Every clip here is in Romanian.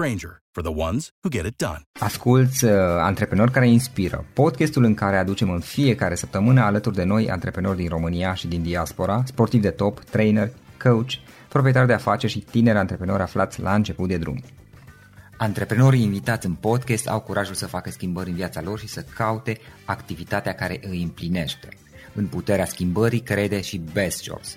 Granger, for the ones who get it done. Asculți uh, Antreprenori care inspiră, podcastul în care aducem în fiecare săptămână alături de noi antreprenori din România și din diaspora, sportivi de top, trainer, coach, proprietari de afaceri și tineri antreprenori aflați la început de drum. Antreprenorii invitați în podcast au curajul să facă schimbări în viața lor și să caute activitatea care îi împlinește. În puterea schimbării crede și Best Jobs,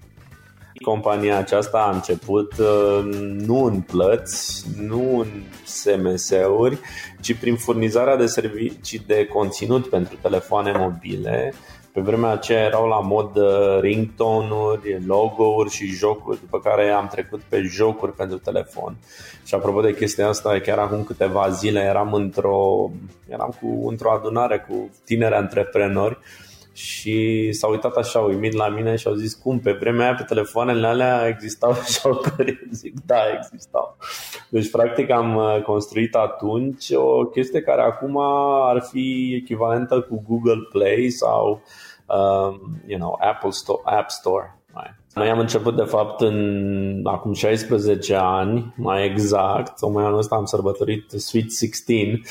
Compania aceasta a început uh, nu în plăți, nu în SMS-uri, ci prin furnizarea de servicii de conținut pentru telefoane mobile pe vremea aceea erau la mod uh, ringtone-uri, logo-uri și jocuri, după care am trecut pe jocuri pentru telefon. Și apropo de chestia asta, chiar acum câteva zile eram într-o, eram cu, într-o adunare cu tineri antreprenori și s-au uitat așa uimit la mine și au zis cum, pe vremea aia pe telefoanele alea existau jocuri? Zic, da, existau. Deci practic am uh, construit atunci o chestie care acum ar fi echivalentă cu Google Play sau um, you know, Apple Store, App Store. Noi am început de fapt în acum 16 ani, mai exact, în anul ăsta am sărbătorit Sweet 16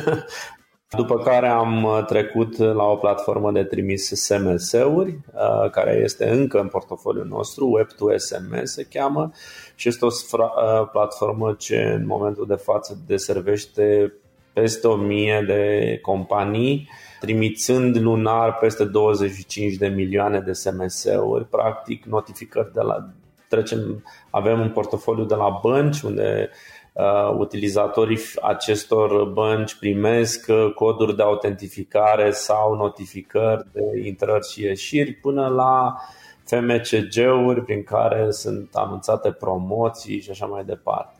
După care am uh, trecut la o platformă de trimis SMS-uri, uh, care este încă în portofoliul nostru, Web2SMS se cheamă, și este o uh, platformă ce în momentul de față deservește peste 1000 de companii, trimițând lunar peste 25 de milioane de SMS-uri, practic notificări de la trecem, avem un portofoliu de la bănci unde uh, utilizatorii acestor bănci primesc uh, coduri de autentificare sau notificări de intrări și ieșiri până la FMCG-uri prin care sunt anunțate promoții și așa mai departe.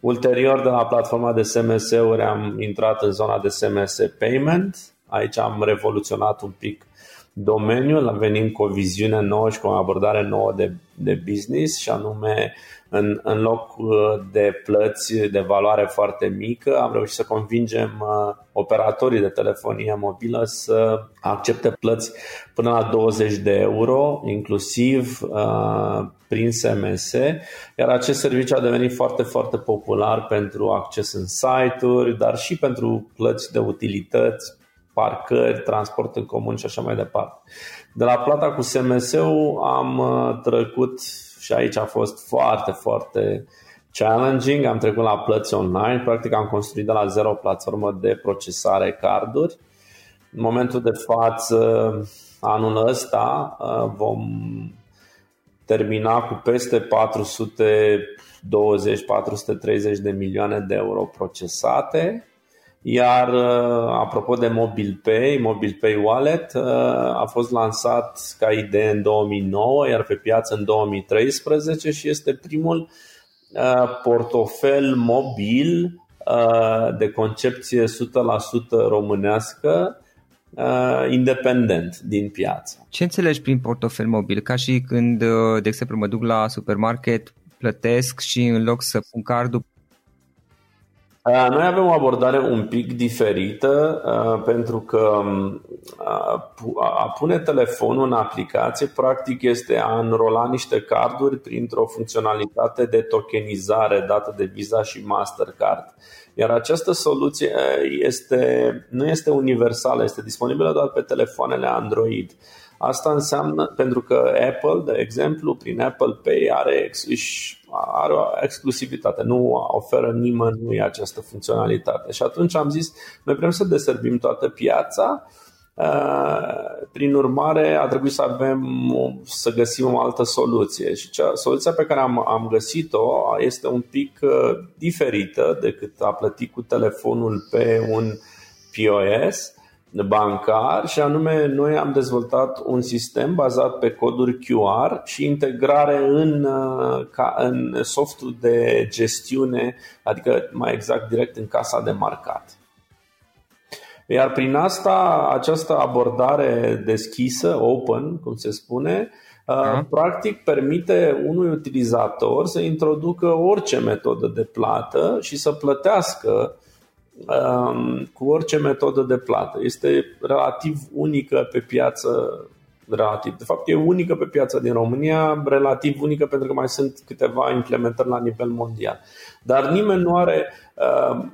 Ulterior, de la platforma de SMS-uri am intrat în zona de SMS Payment. Aici am revoluționat un pic domeniul, am venit cu o viziune nouă și cu o abordare nouă de, de business și anume în, în loc uh, de plăți de valoare foarte mică, am reușit să convingem uh, operatorii de telefonie mobilă să accepte plăți până la 20 de euro, inclusiv uh, prin SMS, iar acest serviciu a devenit foarte, foarte popular pentru acces în site-uri, dar și pentru plăți de utilități, parcări, transport în comun și așa mai departe. De la plata cu SMS-ul am trecut și aici a fost foarte, foarte challenging. Am trecut la plăți online, practic am construit de la zero o platformă de procesare carduri. În momentul de față, anul ăsta, uh, vom termina cu peste 420-430 de milioane de euro procesate iar uh, apropo de MobilePay, MobilePay Wallet uh, a fost lansat ca idee în 2009, iar pe piață în 2013 și este primul uh, portofel mobil de concepție 100% românească independent din piață. Ce înțelegi prin portofel mobil? Ca și când, de exemplu, mă duc la supermarket, plătesc și în loc să pun cardul Uh, noi avem o abordare un pic diferită uh, pentru că um, a pune telefonul în aplicație practic este a înrola niște carduri printr-o funcționalitate de tokenizare dată de Visa și Mastercard. Iar această soluție este, nu este universală, este disponibilă doar pe telefoanele Android. Asta înseamnă, pentru că Apple, de exemplu, prin Apple Pay are, are o exclusivitate, nu oferă nimănui această funcționalitate. Și atunci am zis, noi vrem să deservim toată piața Prin urmare, a trebuit să avem să găsim o altă soluție și cea, soluția pe care am, am găsit-o este un pic diferită decât a plăti cu telefonul pe un POS bancar și anume noi am dezvoltat un sistem bazat pe coduri QR și integrare în, uh, în softul de gestiune, adică mai exact direct în casa de marcat. Iar prin asta, această abordare deschisă, open, cum se spune, uh, practic permite unui utilizator să introducă orice metodă de plată și să plătească Um, cu orice metodă de plată. Este relativ unică pe piață relativ. De fapt, e unică pe piața din România, relativ unică pentru că mai sunt câteva implementări la nivel mondial. Dar nimeni nu are um,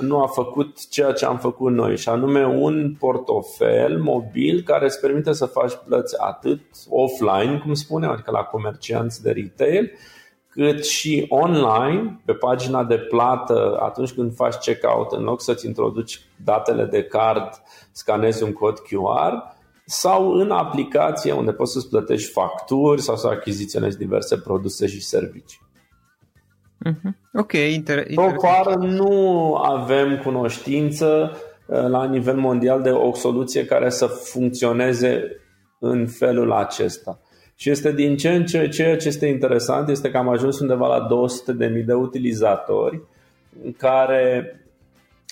nu a făcut ceea ce am făcut noi, și anume un portofel mobil care îți permite să faci plăți atât offline, cum spunem, adică la comercianți de retail, cât și online, pe pagina de plată, atunci când faci checkout, în loc să-ți introduci datele de card, scanezi un cod QR, sau în aplicație unde poți să-ți plătești facturi sau să achiziționezi diverse produse și servicii. Mm-hmm. Ok, inter- interesant. nu avem cunoștință uh, la nivel mondial de o soluție care să funcționeze în felul acesta. Și este din ce în ce, ceea ce este interesant este că am ajuns undeva la 200.000 de utilizatori care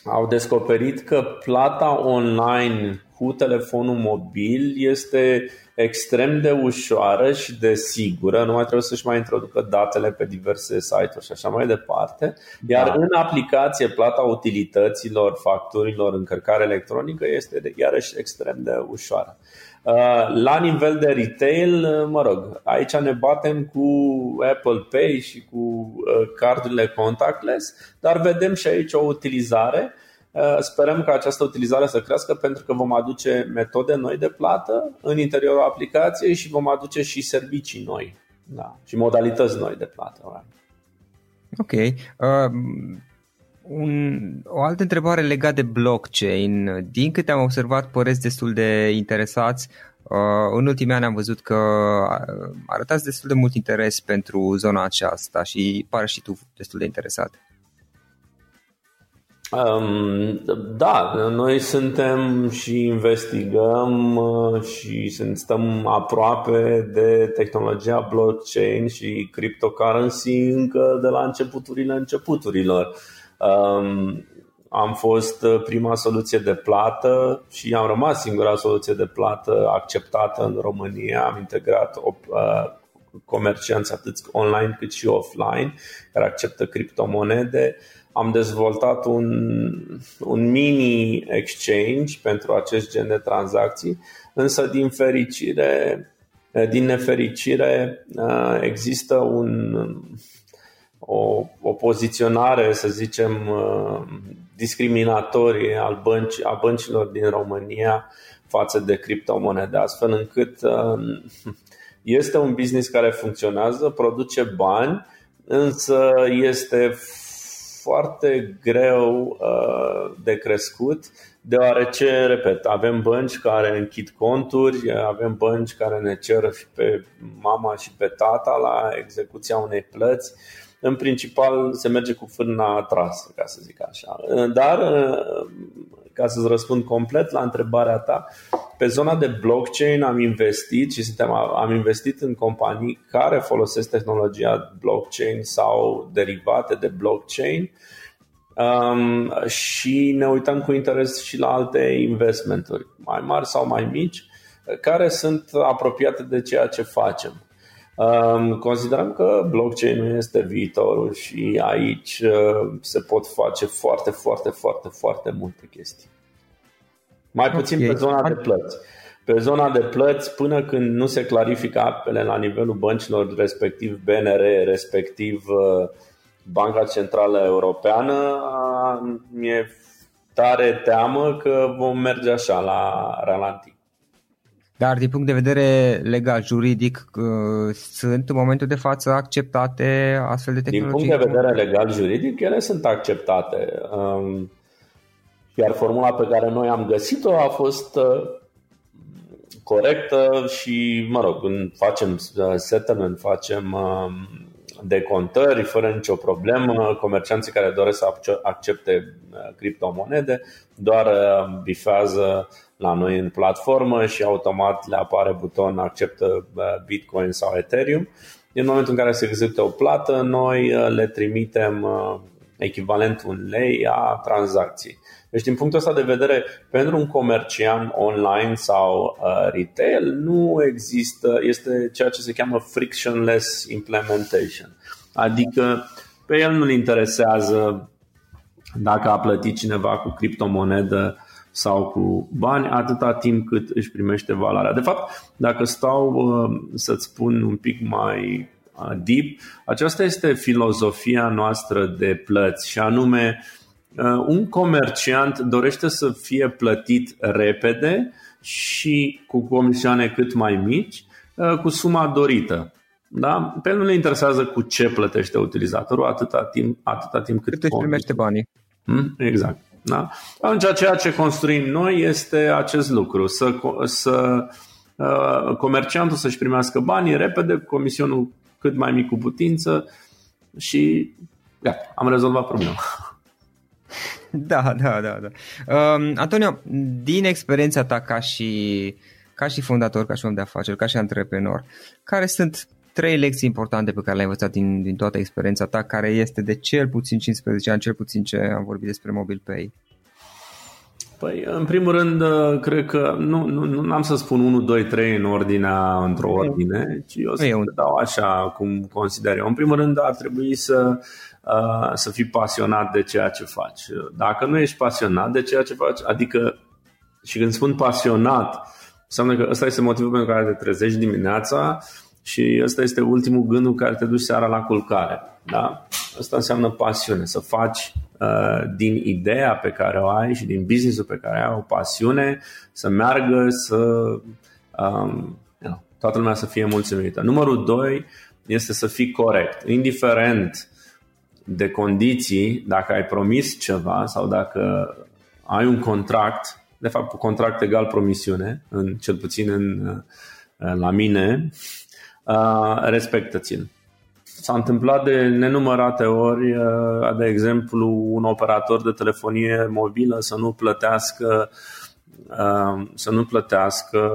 au descoperit că plata online cu telefonul mobil este extrem de ușoară și de sigură, nu mai trebuie să-și mai introducă datele pe diverse site-uri și așa mai departe. Iar da. în aplicație, plata utilităților, facturilor, încărcare electronică este iarăși extrem de ușoară. Uh, la nivel de retail, uh, mă rog, aici ne batem cu Apple Pay și cu uh, cardurile contactless, dar vedem și aici o utilizare. Sperăm că această utilizare să crească pentru că vom aduce metode noi de plată în interiorul aplicației și vom aduce și servicii noi da, și modalități noi de plată. Ok. Uh, un, o altă întrebare legată de blockchain. Din câte am observat, păreți destul de interesați. Uh, în ultimii ani am văzut că uh, arătați destul de mult interes pentru zona aceasta și pare și tu destul de interesat. Um, da, noi suntem și investigăm uh, și stăm aproape de tehnologia blockchain și cryptocurrency încă de la începuturile începuturilor. Uh, Um, am fost uh, prima soluție de plată și am rămas singura soluție de plată acceptată în România. Am integrat o, uh, comercianți atât online cât și offline care acceptă criptomonede. Am dezvoltat un, un mini exchange pentru acest gen de tranzacții, însă din fericire, din nefericire, uh, există un o, o poziționare, să zicem, uh, discriminatorie al bănci, a băncilor din România față de criptomonede, astfel încât uh, este un business care funcționează, produce bani, însă este foarte greu uh, de crescut, deoarece, repet, avem bănci care închid conturi, avem bănci care ne cer și pe mama și pe tata la execuția unei plăți în principal se merge cu fâna trasă, ca să zic așa. Dar, ca să-ți răspund complet la întrebarea ta, pe zona de blockchain am investit și suntem, am investit în companii care folosesc tehnologia blockchain sau derivate de blockchain um, și ne uităm cu interes și la alte investmenturi, mai mari sau mai mici, care sunt apropiate de ceea ce facem. Considerăm că blockchain este viitorul și aici uh, se pot face foarte, foarte, foarte, foarte multe chestii. Mai puțin okay. pe zona de plăți. Pe zona de plăți, până când nu se clarifică apele la nivelul băncilor, respectiv BNR, respectiv uh, Banca Centrală Europeană, mi-e tare teamă că vom merge așa la ralantic. Dar din punct de vedere legal, juridic, uh, sunt în momentul de față acceptate astfel de tehnologii? Din punct de vedere legal, juridic, ele sunt acceptate. Um, iar formula pe care noi am găsit-o a fost uh, corectă și, mă rog, facem settlement, facem decontări fără nicio problemă, comercianții care doresc să accepte criptomonede doar bifează la noi în platformă și automat le apare buton acceptă Bitcoin sau Ethereum. În momentul în care se execută o plată, noi le trimitem echivalentul un lei a tranzacției. Deci, din punctul ăsta de vedere, pentru un comerciant online sau uh, retail, nu există, este ceea ce se cheamă frictionless implementation. Adică pe el nu-l interesează dacă a plătit cineva cu criptomonedă sau cu bani, atâta timp cât își primește valoarea. De fapt, dacă stau uh, să-ți spun un pic mai uh, deep, aceasta este filozofia noastră de plăți și anume Uh, un comerciant dorește să fie plătit repede și cu comisioane cât mai mici, uh, cu suma dorită. Da? Pe el nu le interesează cu ce plătește utilizatorul atâta timp, atâta timp cât, cât își primește banii. Hmm? Exact. Da? Atunci ceea ce construim noi este acest lucru, să, să uh, comerciantul să-și primească banii repede, comisionul cât mai mic cu putință și gata, am rezolvat problema. Da, da, da. da. Um, Antonio, din experiența ta ca și, ca și fondator, ca și om de afaceri, ca și antreprenor, care sunt trei lecții importante pe care le-ai învățat din, din toată experiența ta, care este de cel puțin 15 ani, cel puțin ce am vorbit despre Mobile Pay? Păi, în primul rând, uh, cred că nu, nu, nu am să spun 1, 2, 3 în ordinea, într-o ordine, ci eu să dau așa cum consider eu. În primul rând, ar trebui să Uh, să fii pasionat de ceea ce faci. Dacă nu ești pasionat de ceea ce faci, adică, și când spun pasionat, înseamnă că ăsta este motivul pentru care te trezești dimineața și ăsta este ultimul gând cu care te duci seara la culcare. Da? Asta înseamnă pasiune, să faci uh, din ideea pe care o ai și din businessul pe care ai o pasiune, să meargă, să um, you know, toată lumea să fie mulțumită. Numărul doi este să fii corect, indiferent de condiții, dacă ai promis ceva sau dacă ai un contract, de fapt contract egal promisiune, în, cel puțin în, la mine, respectă-ți-l. S-a întâmplat de nenumărate ori, de exemplu, un operator de telefonie mobilă să nu plătească să nu plătească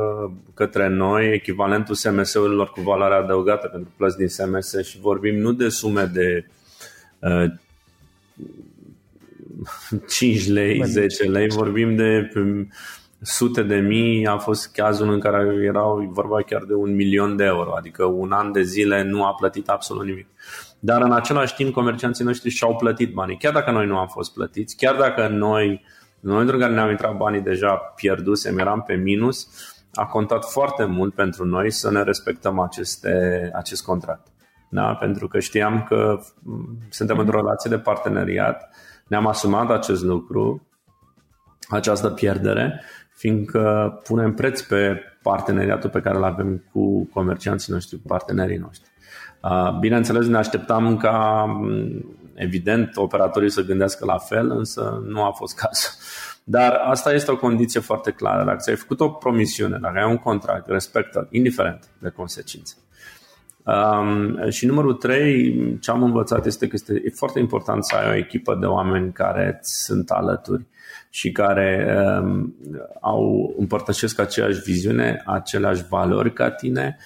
către noi echivalentul SMS-urilor cu valoare adăugată pentru plăți din SMS și vorbim nu de sume de 5 lei, 10 lei, vorbim de sute de mii, a fost cazul în care erau vorba chiar de un milion de euro, adică un an de zile nu a plătit absolut nimic. Dar în același timp comercianții noștri și-au plătit banii, chiar dacă noi nu am fost plătiți, chiar dacă noi, în momentul în care ne-am intrat banii deja pierdusem, eram pe minus, a contat foarte mult pentru noi să ne respectăm aceste, acest contract da? pentru că știam că suntem într-o relație de parteneriat, ne-am asumat acest lucru, această pierdere, fiindcă punem preț pe parteneriatul pe care îl avem cu comercianții noștri, cu partenerii noștri. Bineînțeles, ne așteptam ca, evident, operatorii să gândească la fel, însă nu a fost cazul. Dar asta este o condiție foarte clară. Dacă ți-ai făcut o promisiune, dacă ai un contract, respectă indiferent de consecințe. Um, și numărul trei, ce am învățat este că este e foarte important să ai o echipă de oameni care sunt alături și care um, au împărtășesc aceeași viziune, aceleași valori ca tine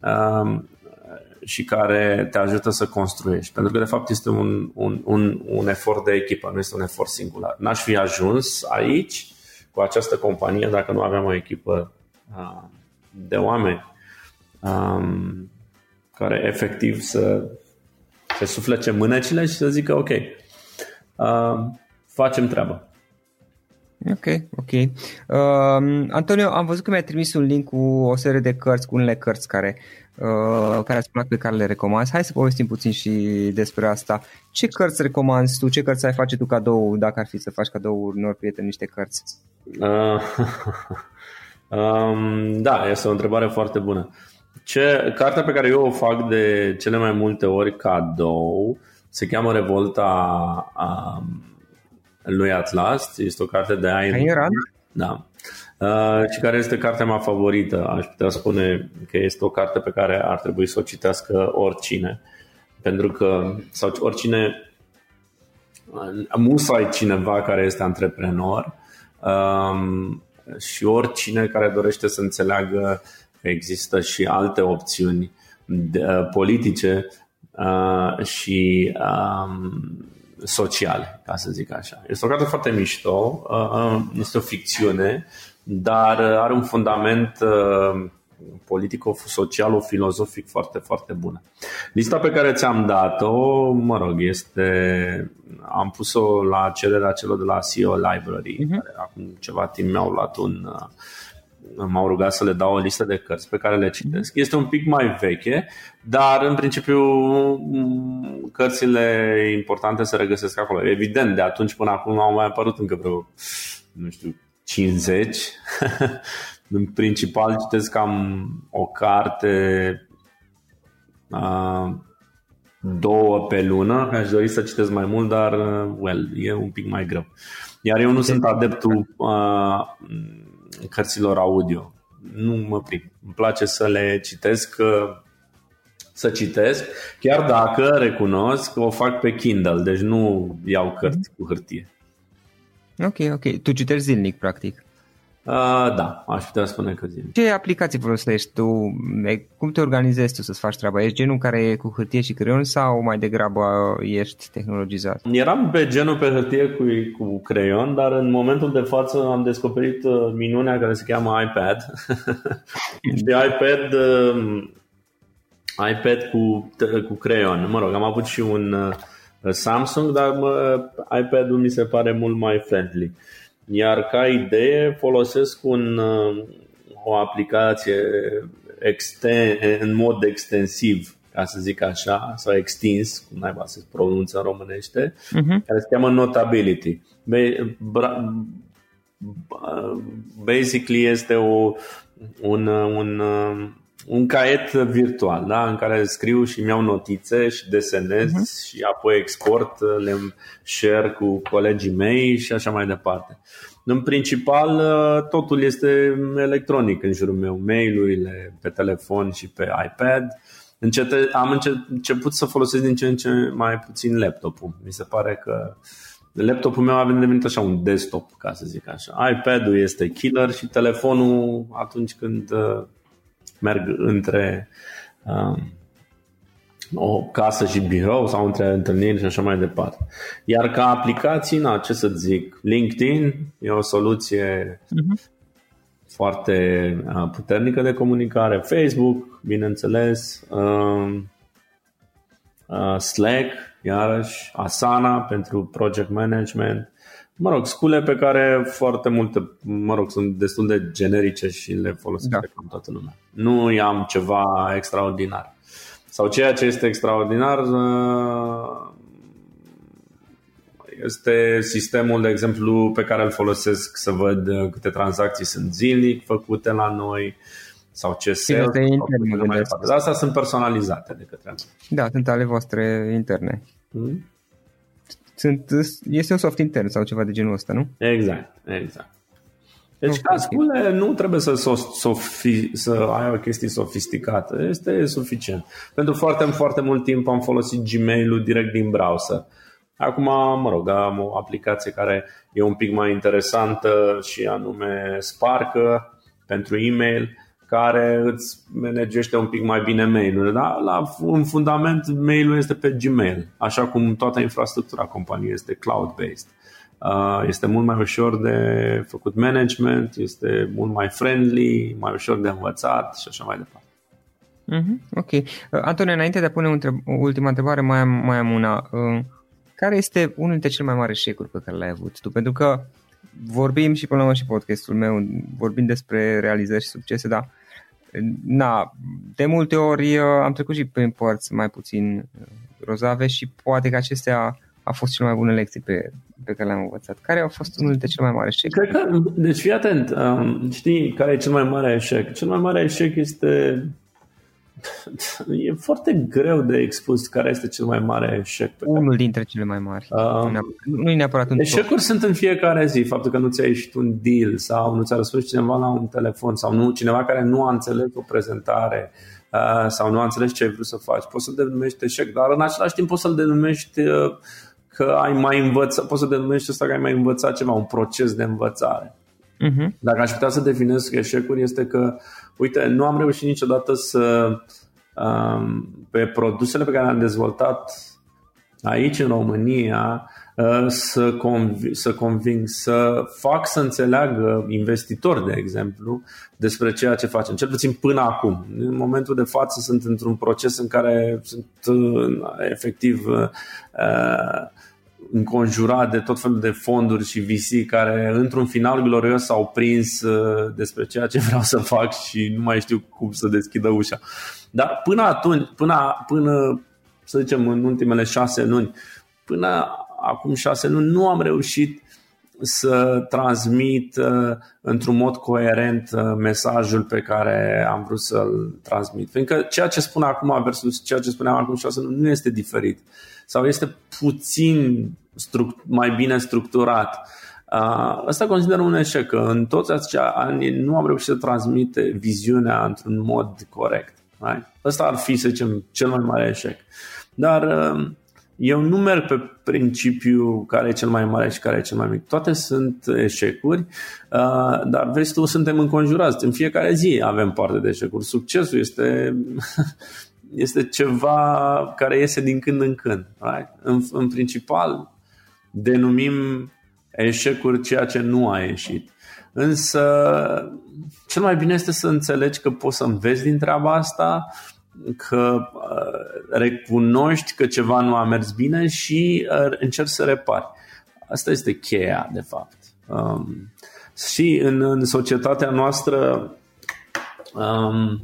um, și care te ajută să construiești. Pentru că, de fapt, este un, un, un, un efort de echipă, nu este un efort singular. N-aș fi ajuns aici cu această companie dacă nu aveam o echipă uh, de oameni. Um, care efectiv să se suflece mânecile și să zică ok, uh, facem treabă. Ok, ok. Uh, Antonio, am văzut că mi-ai trimis un link cu o serie de cărți, cu unele cărți care, uh, care ați pe care le recomanzi. Hai să povestim puțin și despre asta. Ce cărți recomanzi tu? Ce cărți ai face tu cadou dacă ar fi să faci cadou unor prieteni niște cărți? Uh, um, da, este o întrebare foarte bună. Ce, cartea pe care eu o fac de cele mai multe ori cadou se cheamă Revolta a, lui Atlas. Este o carte de Ayn Rand. Da. Uh, și care este cartea mea favorită. Aș putea spune că este o carte pe care ar trebui să o citească oricine. Pentru că, sau oricine, musai cineva care este antreprenor um, și oricine care dorește să înțeleagă că există și alte opțiuni de, uh, politice uh, și um, sociale, ca să zic așa. Este o carte foarte mișto, uh, este o ficțiune, dar are un fundament uh, politico-social, filozofic foarte, foarte bună. Lista pe care ți-am dat-o, mă rog, este... Am pus-o la cererea celor de la CEO Library, uh-huh. care acum ceva timp mi-au luat un... Uh, m-au rugat să le dau o listă de cărți pe care le citesc. Este un pic mai veche, dar în principiu cărțile importante se regăsesc acolo. Evident, de atunci până acum au mai apărut încă vreo, nu știu, 50. în principal citesc cam o carte uh, două pe lună. Aș dori să citesc mai mult, dar well, e un pic mai greu. Iar eu nu sunt adeptul uh, cărților audio. Nu mă prind. Îmi place să le citesc să citesc, chiar dacă recunosc că o fac pe Kindle, deci nu iau cărți cu hârtie. Ok, ok. Tu citești zilnic, practic. Uh, da, aș putea spune că zi. Ce aplicații folosești tu? Cum te organizezi tu să-ți faci treaba? Ești genul care e cu hârtie și creion sau mai degrabă ești tehnologizat? Eram pe genul pe hârtie cu, cu creion, dar în momentul de față am descoperit uh, minunea care se cheamă iPad. și iPad uh, iPad cu, cu creion. Mă rog, am avut și un uh, Samsung, dar mă, iPad-ul mi se pare mult mai friendly. Iar ca idee folosesc un, uh, o aplicație exten, în mod extensiv, ca să zic așa, sau extins, cum naiba se pronunță în românește, uh-huh. care se cheamă Notability. Basically este o, un, un, un caiet virtual da? în care scriu și mi-au notițe și desenez uh-huh. și apoi export, le share cu colegii mei și așa mai departe. În principal, totul este electronic în jurul meu, mail-urile pe telefon și pe iPad. Încete, am început să folosesc din ce în ce mai puțin laptopul. Mi se pare că laptopul meu a devenit așa un desktop, ca să zic așa. iPad-ul este killer și telefonul atunci când merg între uh, o casă și birou sau între întâlniri și așa mai departe. Iar ca aplicații, na, ce să zic, LinkedIn e o soluție uh-huh. foarte uh, puternică de comunicare, Facebook, bineînțeles, uh, uh, Slack, iarăși, Asana pentru project management, Mă rog, scule pe care foarte multe, mă rog, sunt destul de generice și le folosesc da. cam toată lumea. Nu am ceva extraordinar. Sau ceea ce este extraordinar uh, este sistemul, de exemplu, pe care îl folosesc să văd uh, câte tranzacții sunt zilnic făcute la noi sau ce sales. Dar astea sunt personalizate de către noi. Da, sunt ale voastre interne. Hmm? Sunt, este un soft intern sau ceva de genul ăsta, nu? Exact, exact. Deci okay. cascule nu trebuie să, sofi, să ai o chestie sofisticată, este suficient. Pentru foarte, foarte mult timp am folosit Gmail-ul direct din browser. Acum, mă rog, am o aplicație care e un pic mai interesantă și anume Spark pentru e-mail care îți managește un pic mai bine mail-urile. Da? La, în fundament, mail-ul este pe Gmail, așa cum toată infrastructura companiei este cloud-based. Uh, este mult mai ușor de făcut management, este mult mai friendly, mai ușor de învățat și așa mai departe. Mm-hmm, ok. Uh, Antonio, înainte de a pune o, întreb- o ultima întrebare, mai am, mai am una. Uh, care este unul dintre cele mai mari eșecuri pe care le-ai avut tu? Pentru că vorbim și până la urmă și podcastul meu, vorbim despre realizări și succese, dar na, de multe ori uh, am trecut și prin părți mai puțin uh, rozave și poate că acestea a fost cele mai bune lecții pe, pe care le-am învățat. Care au fost unul dintre cele mai mari eșec? Cred că, deci fii atent, um, știi care e cel mai mare eșec? Cel mai mare eșec este E foarte greu de expus care este cel mai mare eșec. Pe Unul dintre cele mai mari. Uh, nu e neapărat un Eșecuri tot. sunt în fiecare zi. Faptul că nu ți-a ieșit un deal sau nu ți-a răspuns cineva la un telefon sau nu cineva care nu a înțeles o prezentare uh, sau nu a înțeles ce ai vrut să faci. Poți să-l denumești eșec, dar în același timp poți să-l denumești uh, că ai mai învățat, poți să denumești asta că ai mai învățat ceva, un proces de învățare. Uh-huh. Dacă aș putea să definesc eșecuri este că, uite, nu am reușit niciodată să um, pe produsele pe care le-am dezvoltat aici în România uh, să, conv- să conving, să fac să înțeleagă investitori, de exemplu, despre ceea ce facem, cel puțin până acum. În momentul de față sunt într-un proces în care sunt uh, efectiv uh, înconjurat de tot felul de fonduri și VC care într-un final glorios s-au prins uh, despre ceea ce vreau să fac și nu mai știu cum să deschidă ușa. Dar până atunci, până, până să zicem în ultimele șase luni, până acum șase luni nu am reușit să transmit uh, într-un mod coerent uh, mesajul pe care am vrut să-l transmit. Pentru că ceea ce spun acum versus ceea ce spuneam acum șase luni nu este diferit sau este puțin mai bine structurat. Uh, asta consider un eșec, că în toți aceștia ani nu am reușit să transmite viziunea într-un mod corect. Right? Asta ar fi, să zicem, cel mai mare eșec. Dar uh, eu nu merg pe principiu care e cel mai mare și care e cel mai mic. Toate sunt eșecuri, uh, dar vezi tu, suntem înconjurați. În fiecare zi avem parte de eșecuri. Succesul este este ceva care iese din când în când. Right? În, în principal, denumim eșecuri ceea ce nu a ieșit. Însă, cel mai bine este să înțelegi că poți să înveți din treaba asta, că uh, recunoști că ceva nu a mers bine și uh, încerci să repari. Asta este cheia, de fapt. Um, și în, în societatea noastră um,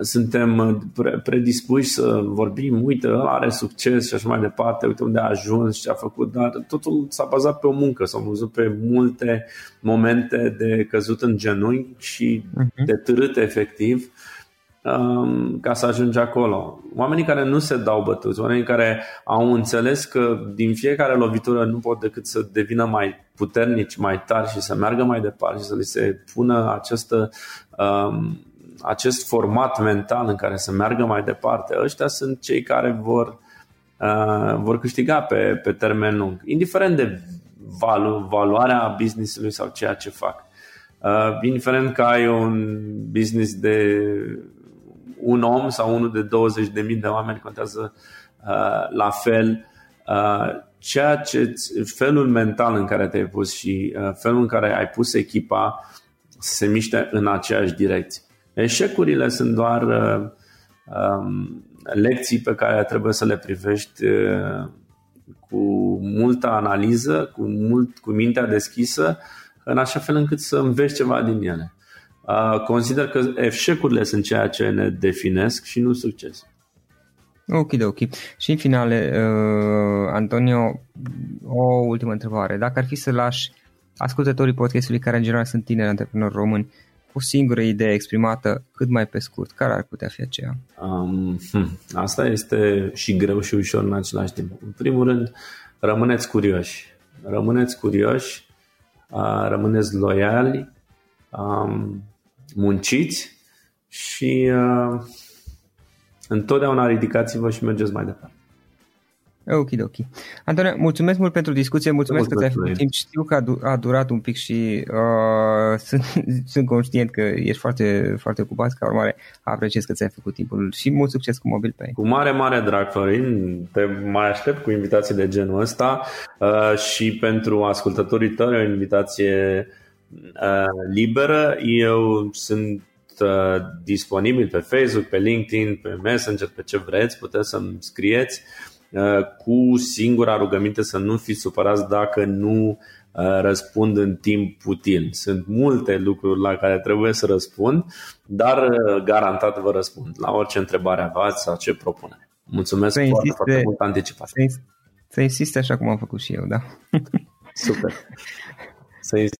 suntem uh, predispuși să vorbim, uite, are succes și așa mai departe, uite unde a ajuns și ce a făcut, dar totul s-a bazat pe o muncă, s-au văzut pe multe momente de căzut în genunchi și uh-huh. de târât efectiv um, ca să ajungi acolo. Oamenii care nu se dau bătuți, oamenii care au înțeles că din fiecare lovitură nu pot decât să devină mai puternici, mai tari și să meargă mai departe și să li se pună această um, acest format mental în care să meargă mai departe, ăștia sunt cei care vor, uh, vor câștiga pe, pe termen lung, indiferent de valu, valoarea businessului sau ceea ce fac. Uh, indiferent că ai un business de un om sau unul de 20.000 de oameni, contează uh, la fel. Uh, ceea ce felul mental în care te-ai pus și uh, felul în care ai pus echipa să se miște în aceeași direcție. Eșecurile sunt doar uh, um, lecții pe care trebuie să le privești uh, cu multă analiză, cu, mult, cu mintea deschisă, în așa fel încât să înveți ceva din ele. Uh, consider că eșecurile sunt ceea ce ne definesc și nu succes. Ok, ok. Și în finale, uh, Antonio, o ultimă întrebare. Dacă ar fi să lași ascultătorii podcastului care în general sunt tineri antreprenori români o singură idee exprimată cât mai pe scurt, care ar putea fi aceea? Um, hm, asta este și greu și ușor în același timp. În primul rând, rămâneți curioși. Rămâneți curioși, uh, rămâneți loiali, um, munciți și uh, întotdeauna ridicați-vă și mergeți mai departe. Ok, ok. Antonio, mulțumesc mult pentru discuție, mulțumesc, mulțumesc că ți-ai făcut timp. Știu că a, du- a durat un pic și uh, sunt, sunt conștient că ești foarte, foarte ocupat, ca urmare apreciez că ți-ai făcut timpul și mult succes cu Mobil Pay. Cu mare, mare drag, Florin, te mai aștept cu invitații de genul ăsta uh, și pentru ascultătorii tăi o invitație uh, liberă. Eu sunt uh, disponibil pe Facebook, pe LinkedIn, pe Messenger, pe ce vreți, puteți să-mi scrieți. Uh, cu singura rugăminte să nu fiți supărați dacă nu uh, răspund în timp util. Sunt multe lucruri la care trebuie să răspund, dar uh, garantat vă răspund la orice întrebare aveți sau ce propunere. Mulțumesc să foarte, insiste, foarte mult anticipat. Să, să insiste așa cum am făcut și eu, da? Super. Să insiste.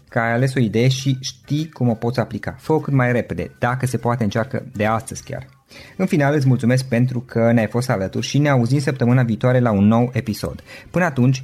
că ai ales o idee și știi cum o poți aplica. Fă-o cât mai repede, dacă se poate încearcă de astăzi chiar. În final îți mulțumesc pentru că ne-ai fost alături și ne auzim săptămâna viitoare la un nou episod. Până atunci,